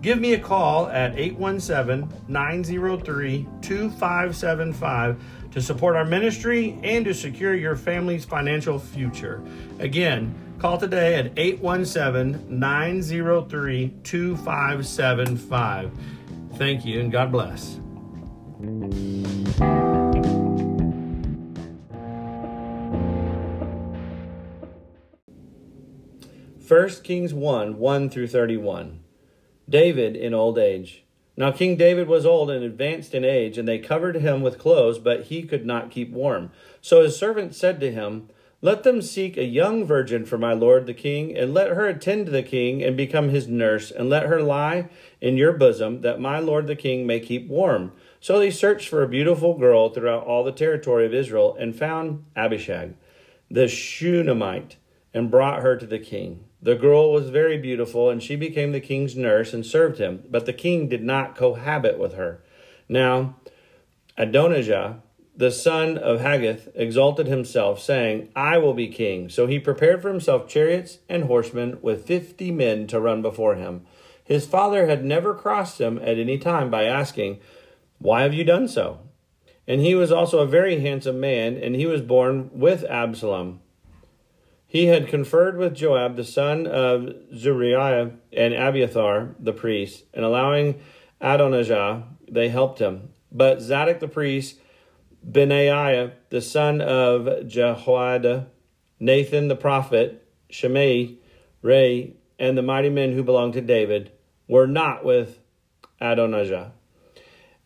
Give me a call at 817 903 2575 to support our ministry and to secure your family's financial future. Again, call today at 817 903 2575. Thank you and God bless. First Kings 1 1 through 31. David in old age. Now King David was old and advanced in age, and they covered him with clothes, but he could not keep warm. So his servant said to him, Let them seek a young virgin for my lord the king, and let her attend to the king and become his nurse, and let her lie in your bosom, that my lord the king may keep warm. So they searched for a beautiful girl throughout all the territory of Israel, and found Abishag, the Shunammite, and brought her to the king. The girl was very beautiful, and she became the king's nurse and served him. But the king did not cohabit with her. Now, Adonijah, the son of Haggith, exalted himself, saying, I will be king. So he prepared for himself chariots and horsemen with fifty men to run before him. His father had never crossed him at any time by asking, Why have you done so? And he was also a very handsome man, and he was born with Absalom. He had conferred with Joab, the son of Zeruiah, and Abiathar, the priest, and allowing Adonijah, they helped him. But Zadok the priest, Benaiah, the son of Jehoiada, Nathan the prophet, Shimei, Rei, and the mighty men who belonged to David were not with Adonijah.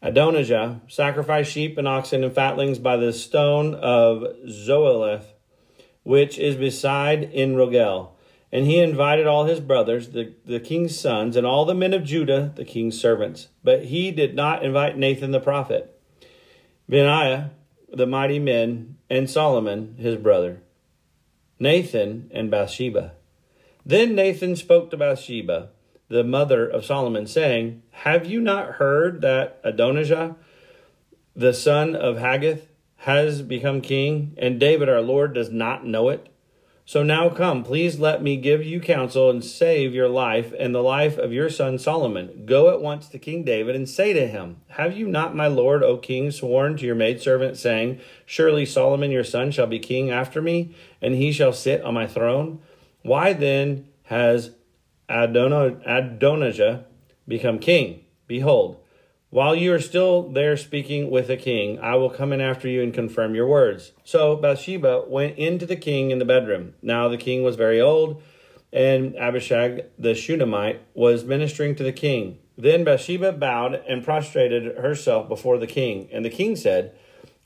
Adonijah sacrificed sheep and oxen and fatlings by the stone of Zoheleth which is beside Enrogel. And he invited all his brothers, the, the king's sons, and all the men of Judah, the king's servants. But he did not invite Nathan the prophet, Benaiah, the mighty men, and Solomon, his brother, Nathan, and Bathsheba. Then Nathan spoke to Bathsheba, the mother of Solomon, saying, Have you not heard that Adonijah, the son of Haggith, has become king, and David our Lord does not know it? So now come, please let me give you counsel and save your life and the life of your son Solomon. Go at once to King David and say to him, Have you not, my lord, O king, sworn to your maidservant, saying, Surely Solomon your son shall be king after me, and he shall sit on my throne? Why then has Adonijah become king? Behold, while you are still there speaking with the king, I will come in after you and confirm your words. So Bathsheba went into the king in the bedroom. Now the king was very old, and Abishag the Shunammite was ministering to the king. Then Bathsheba bowed and prostrated herself before the king. And the king said,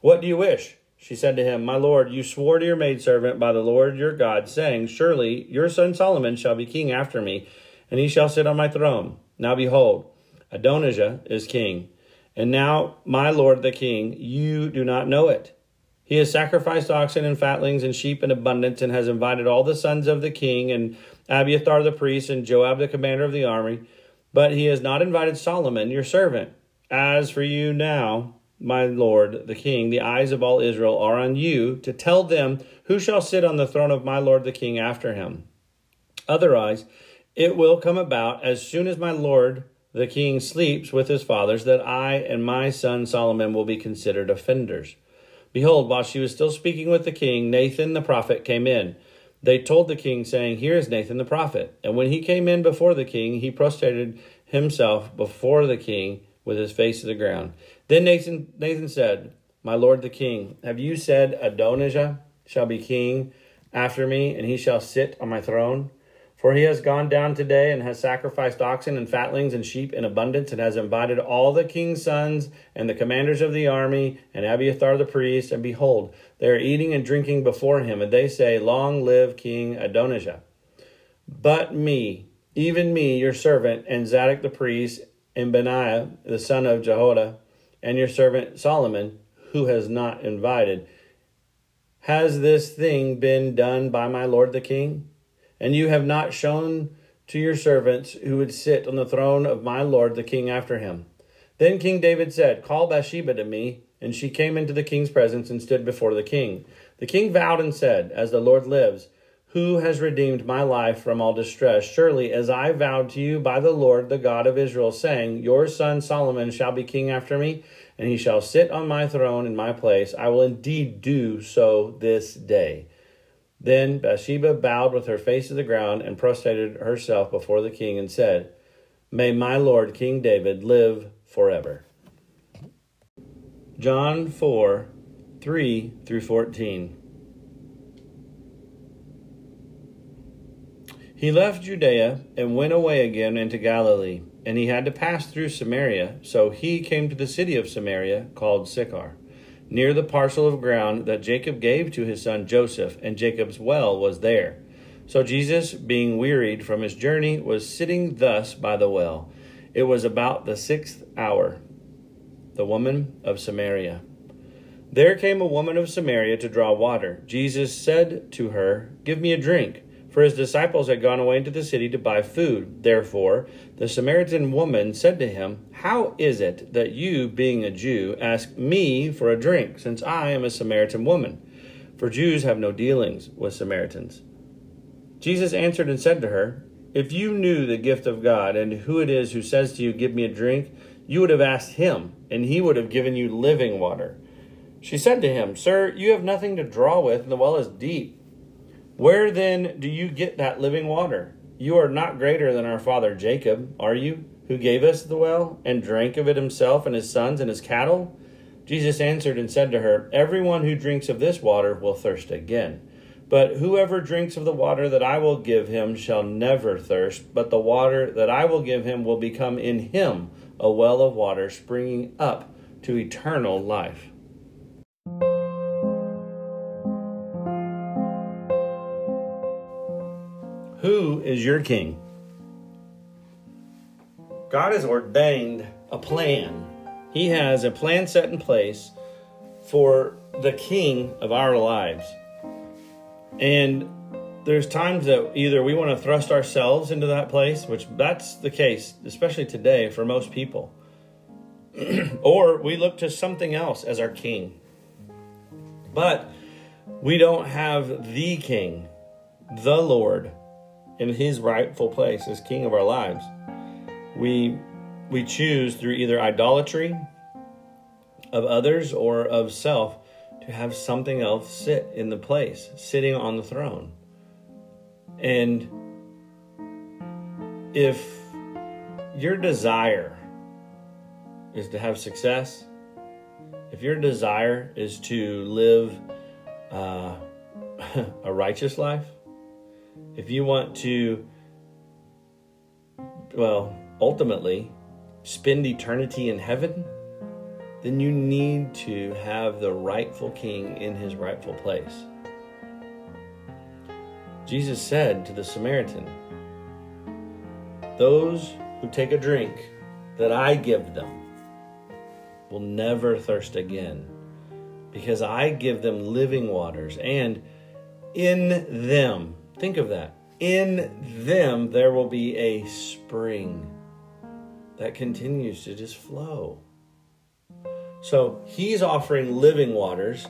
What do you wish? She said to him, My lord, you swore to your maidservant by the Lord your God, saying, Surely your son Solomon shall be king after me, and he shall sit on my throne. Now behold, Adonijah is king. And now, my lord the king, you do not know it. He has sacrificed oxen and fatlings and sheep in abundance, and has invited all the sons of the king, and Abiathar the priest, and Joab the commander of the army. But he has not invited Solomon, your servant. As for you now, my lord the king, the eyes of all Israel are on you to tell them who shall sit on the throne of my lord the king after him. Otherwise, it will come about as soon as my lord the king sleeps with his fathers that I and my son Solomon will be considered offenders. Behold, while she was still speaking with the king, Nathan the prophet came in. They told the king, saying, Here is Nathan the prophet. And when he came in before the king, he prostrated himself before the king with his face to the ground. Then Nathan, Nathan said, My lord the king, have you said Adonijah shall be king after me, and he shall sit on my throne? For he has gone down today and has sacrificed oxen and fatlings and sheep in abundance, and has invited all the king's sons and the commanders of the army and Abiathar the priest. And behold, they are eating and drinking before him, and they say, Long live King Adonijah. But me, even me, your servant, and Zadok the priest, and Benaiah the son of Jehoiada, and your servant Solomon, who has not invited, has this thing been done by my lord the king? And you have not shown to your servants who would sit on the throne of my lord the king after him. Then King David said, Call Bathsheba to me. And she came into the king's presence and stood before the king. The king vowed and said, As the Lord lives, who has redeemed my life from all distress? Surely, as I vowed to you by the Lord, the God of Israel, saying, Your son Solomon shall be king after me, and he shall sit on my throne in my place, I will indeed do so this day. Then Bathsheba bowed with her face to the ground and prostrated herself before the king and said, May my lord King David live forever. John 4 3 through 14. He left Judea and went away again into Galilee, and he had to pass through Samaria. So he came to the city of Samaria called Sychar near the parcel of ground that Jacob gave to his son Joseph, and Jacob's well was there. So Jesus, being wearied from his journey, was sitting thus by the well. It was about the sixth hour. The woman of Samaria. There came a woman of Samaria to draw water. Jesus said to her, Give me a drink for his disciples had gone away into the city to buy food. Therefore, the Samaritan woman said to him, How is it that you, being a Jew, ask me for a drink, since I am a Samaritan woman? For Jews have no dealings with Samaritans. Jesus answered and said to her, If you knew the gift of God and who it is who says to you, Give me a drink, you would have asked him, and he would have given you living water. She said to him, Sir, you have nothing to draw with, and the well is deep. Where then do you get that living water? You are not greater than our father Jacob, are you, who gave us the well and drank of it himself and his sons and his cattle? Jesus answered and said to her, Everyone who drinks of this water will thirst again. But whoever drinks of the water that I will give him shall never thirst, but the water that I will give him will become in him a well of water springing up to eternal life. Who is your king? God has ordained a plan. He has a plan set in place for the king of our lives. And there's times that either we want to thrust ourselves into that place, which that's the case, especially today for most people, or we look to something else as our king. But we don't have the king, the Lord, in his rightful place as king of our lives. We we choose through either idolatry of others or of self to have something else sit in the place, sitting on the throne. And if your desire is to have success, if your desire is to live uh, a righteous life, if you want to, well, ultimately spend eternity in heaven, then you need to have the rightful king in his rightful place. Jesus said to the Samaritan, Those who take a drink that I give them will never thirst again because I give them living waters, and in them, think of that, in them there will be a spring that continues to just flow. So he's offering living waters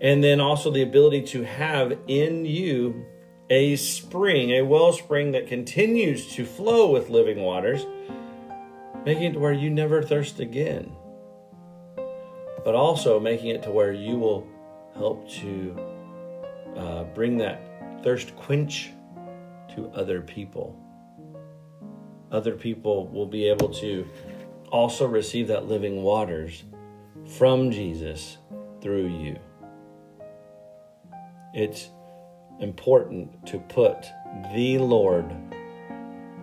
and then also the ability to have in you a spring, a wellspring that continues to flow with living waters, making it to where you never thirst again. But also making it to where you will help to uh, bring that thirst quench to other people. Other people will be able to also receive that living waters from Jesus through you. It's important to put the Lord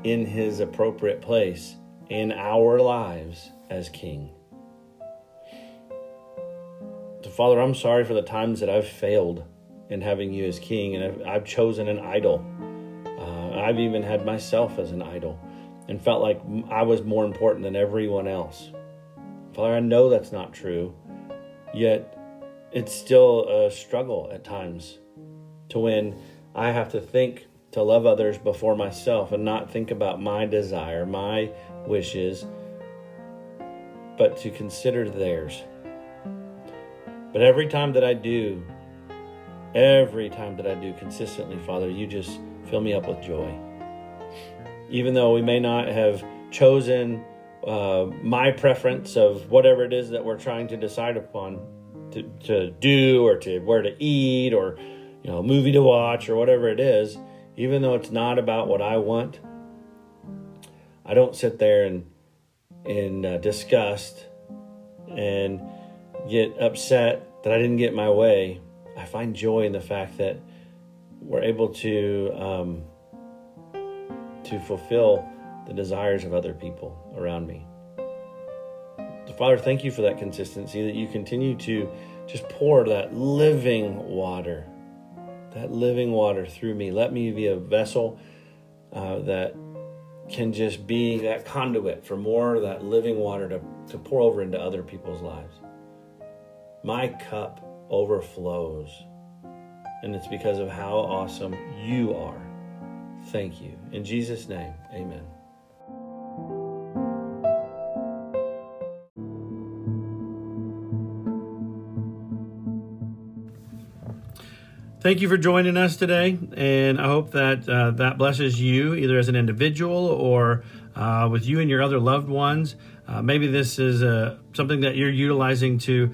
in his appropriate place in our lives as King. So, Father, I'm sorry for the times that I've failed in having you as King and I've, I've chosen an idol. Uh, I've even had myself as an idol and felt like I was more important than everyone else. Father, I know that's not true, yet it's still a struggle at times to when I have to think to love others before myself and not think about my desire, my wishes, but to consider theirs. But every time that I do, every time that I do consistently, Father, you just fill me up with joy. Even though we may not have chosen uh, my preference of whatever it is that we're trying to decide upon to, to do or to where to eat or you know, movie to watch or whatever it is, even though it's not about what I want, I don't sit there and in uh, disgust and get upset that I didn't get my way. I find joy in the fact that we're able to um, to fulfill the desires of other people around me. So Father, thank you for that consistency that you continue to just pour that living water that living water through me. Let me be a vessel uh, that can just be that conduit for more of that living water to, to pour over into other people's lives. My cup overflows, and it's because of how awesome you are. Thank you. In Jesus' name, amen. Thank you for joining us today, and I hope that uh, that blesses you either as an individual or uh, with you and your other loved ones. Uh, maybe this is uh, something that you're utilizing to